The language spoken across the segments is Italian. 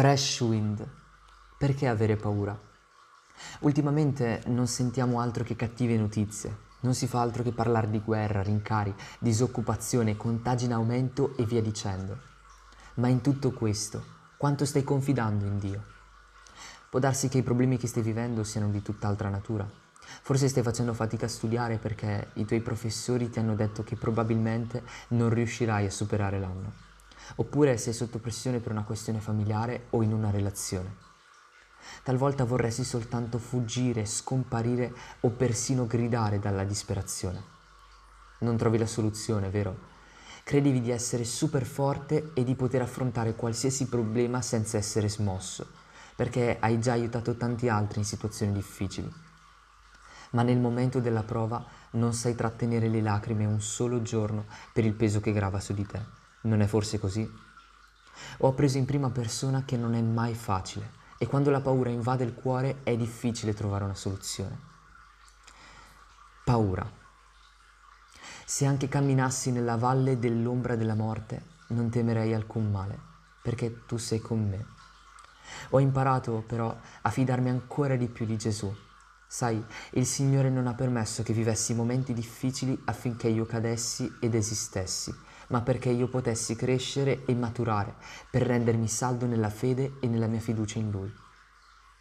Fresh wind. Perché avere paura? Ultimamente non sentiamo altro che cattive notizie, non si fa altro che parlare di guerra, rincari, disoccupazione, contagi in aumento e via dicendo. Ma in tutto questo, quanto stai confidando in Dio? Può darsi che i problemi che stai vivendo siano di tutt'altra natura. Forse stai facendo fatica a studiare perché i tuoi professori ti hanno detto che probabilmente non riuscirai a superare l'anno oppure sei sotto pressione per una questione familiare o in una relazione. Talvolta vorresti soltanto fuggire, scomparire o persino gridare dalla disperazione. Non trovi la soluzione, vero? Credevi di essere super forte e di poter affrontare qualsiasi problema senza essere smosso, perché hai già aiutato tanti altri in situazioni difficili. Ma nel momento della prova non sai trattenere le lacrime un solo giorno per il peso che grava su di te. Non è forse così? Ho appreso in prima persona che non è mai facile e quando la paura invade il cuore è difficile trovare una soluzione. Paura. Se anche camminassi nella valle dell'ombra della morte, non temerei alcun male, perché tu sei con me. Ho imparato però a fidarmi ancora di più di Gesù. Sai, il Signore non ha permesso che vivessi momenti difficili affinché io cadessi ed esistessi ma perché io potessi crescere e maturare per rendermi saldo nella fede e nella mia fiducia in Lui.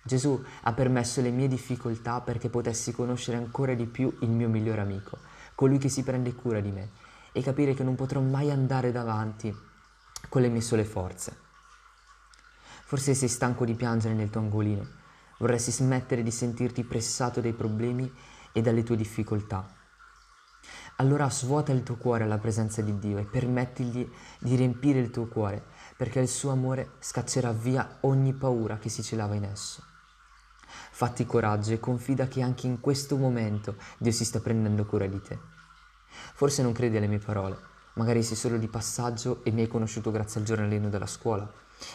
Gesù ha permesso le mie difficoltà perché potessi conoscere ancora di più il mio migliore amico, colui che si prende cura di me, e capire che non potrò mai andare davanti con le mie sole forze. Forse sei stanco di piangere nel tuo angolino, vorresti smettere di sentirti pressato dai problemi e dalle tue difficoltà allora svuota il tuo cuore alla presenza di Dio e permettigli di riempire il tuo cuore, perché il suo amore scaccerà via ogni paura che si celava in esso. Fatti coraggio e confida che anche in questo momento Dio si sta prendendo cura di te. Forse non credi alle mie parole, magari sei solo di passaggio e mi hai conosciuto grazie al giornalino della scuola,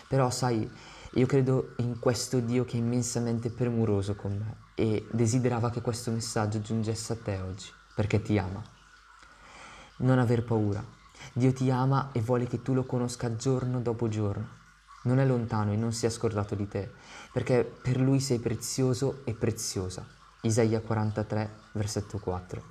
però sai, io credo in questo Dio che è immensamente premuroso con me e desiderava che questo messaggio giungesse a te oggi, perché ti ama. Non aver paura. Dio ti ama e vuole che tu lo conosca giorno dopo giorno. Non è lontano e non si è scordato di te, perché per lui sei prezioso e preziosa. Isaia 43, versetto 4.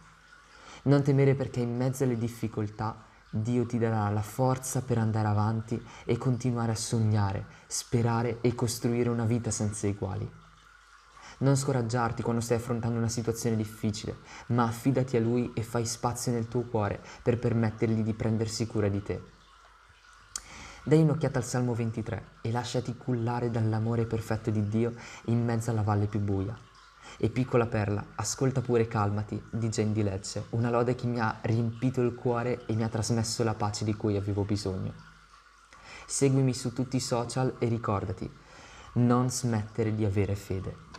Non temere perché in mezzo alle difficoltà Dio ti darà la forza per andare avanti e continuare a sognare, sperare e costruire una vita senza eguali. Non scoraggiarti quando stai affrontando una situazione difficile, ma affidati a Lui e fai spazio nel tuo cuore per permettergli di prendersi cura di te. Dai un'occhiata al Salmo 23 e lasciati cullare dall'amore perfetto di Dio in mezzo alla valle più buia. E piccola perla, ascolta pure Calmati di Jane di Lecce, una lode che mi ha riempito il cuore e mi ha trasmesso la pace di cui avevo bisogno. Seguimi su tutti i social e ricordati, non smettere di avere fede.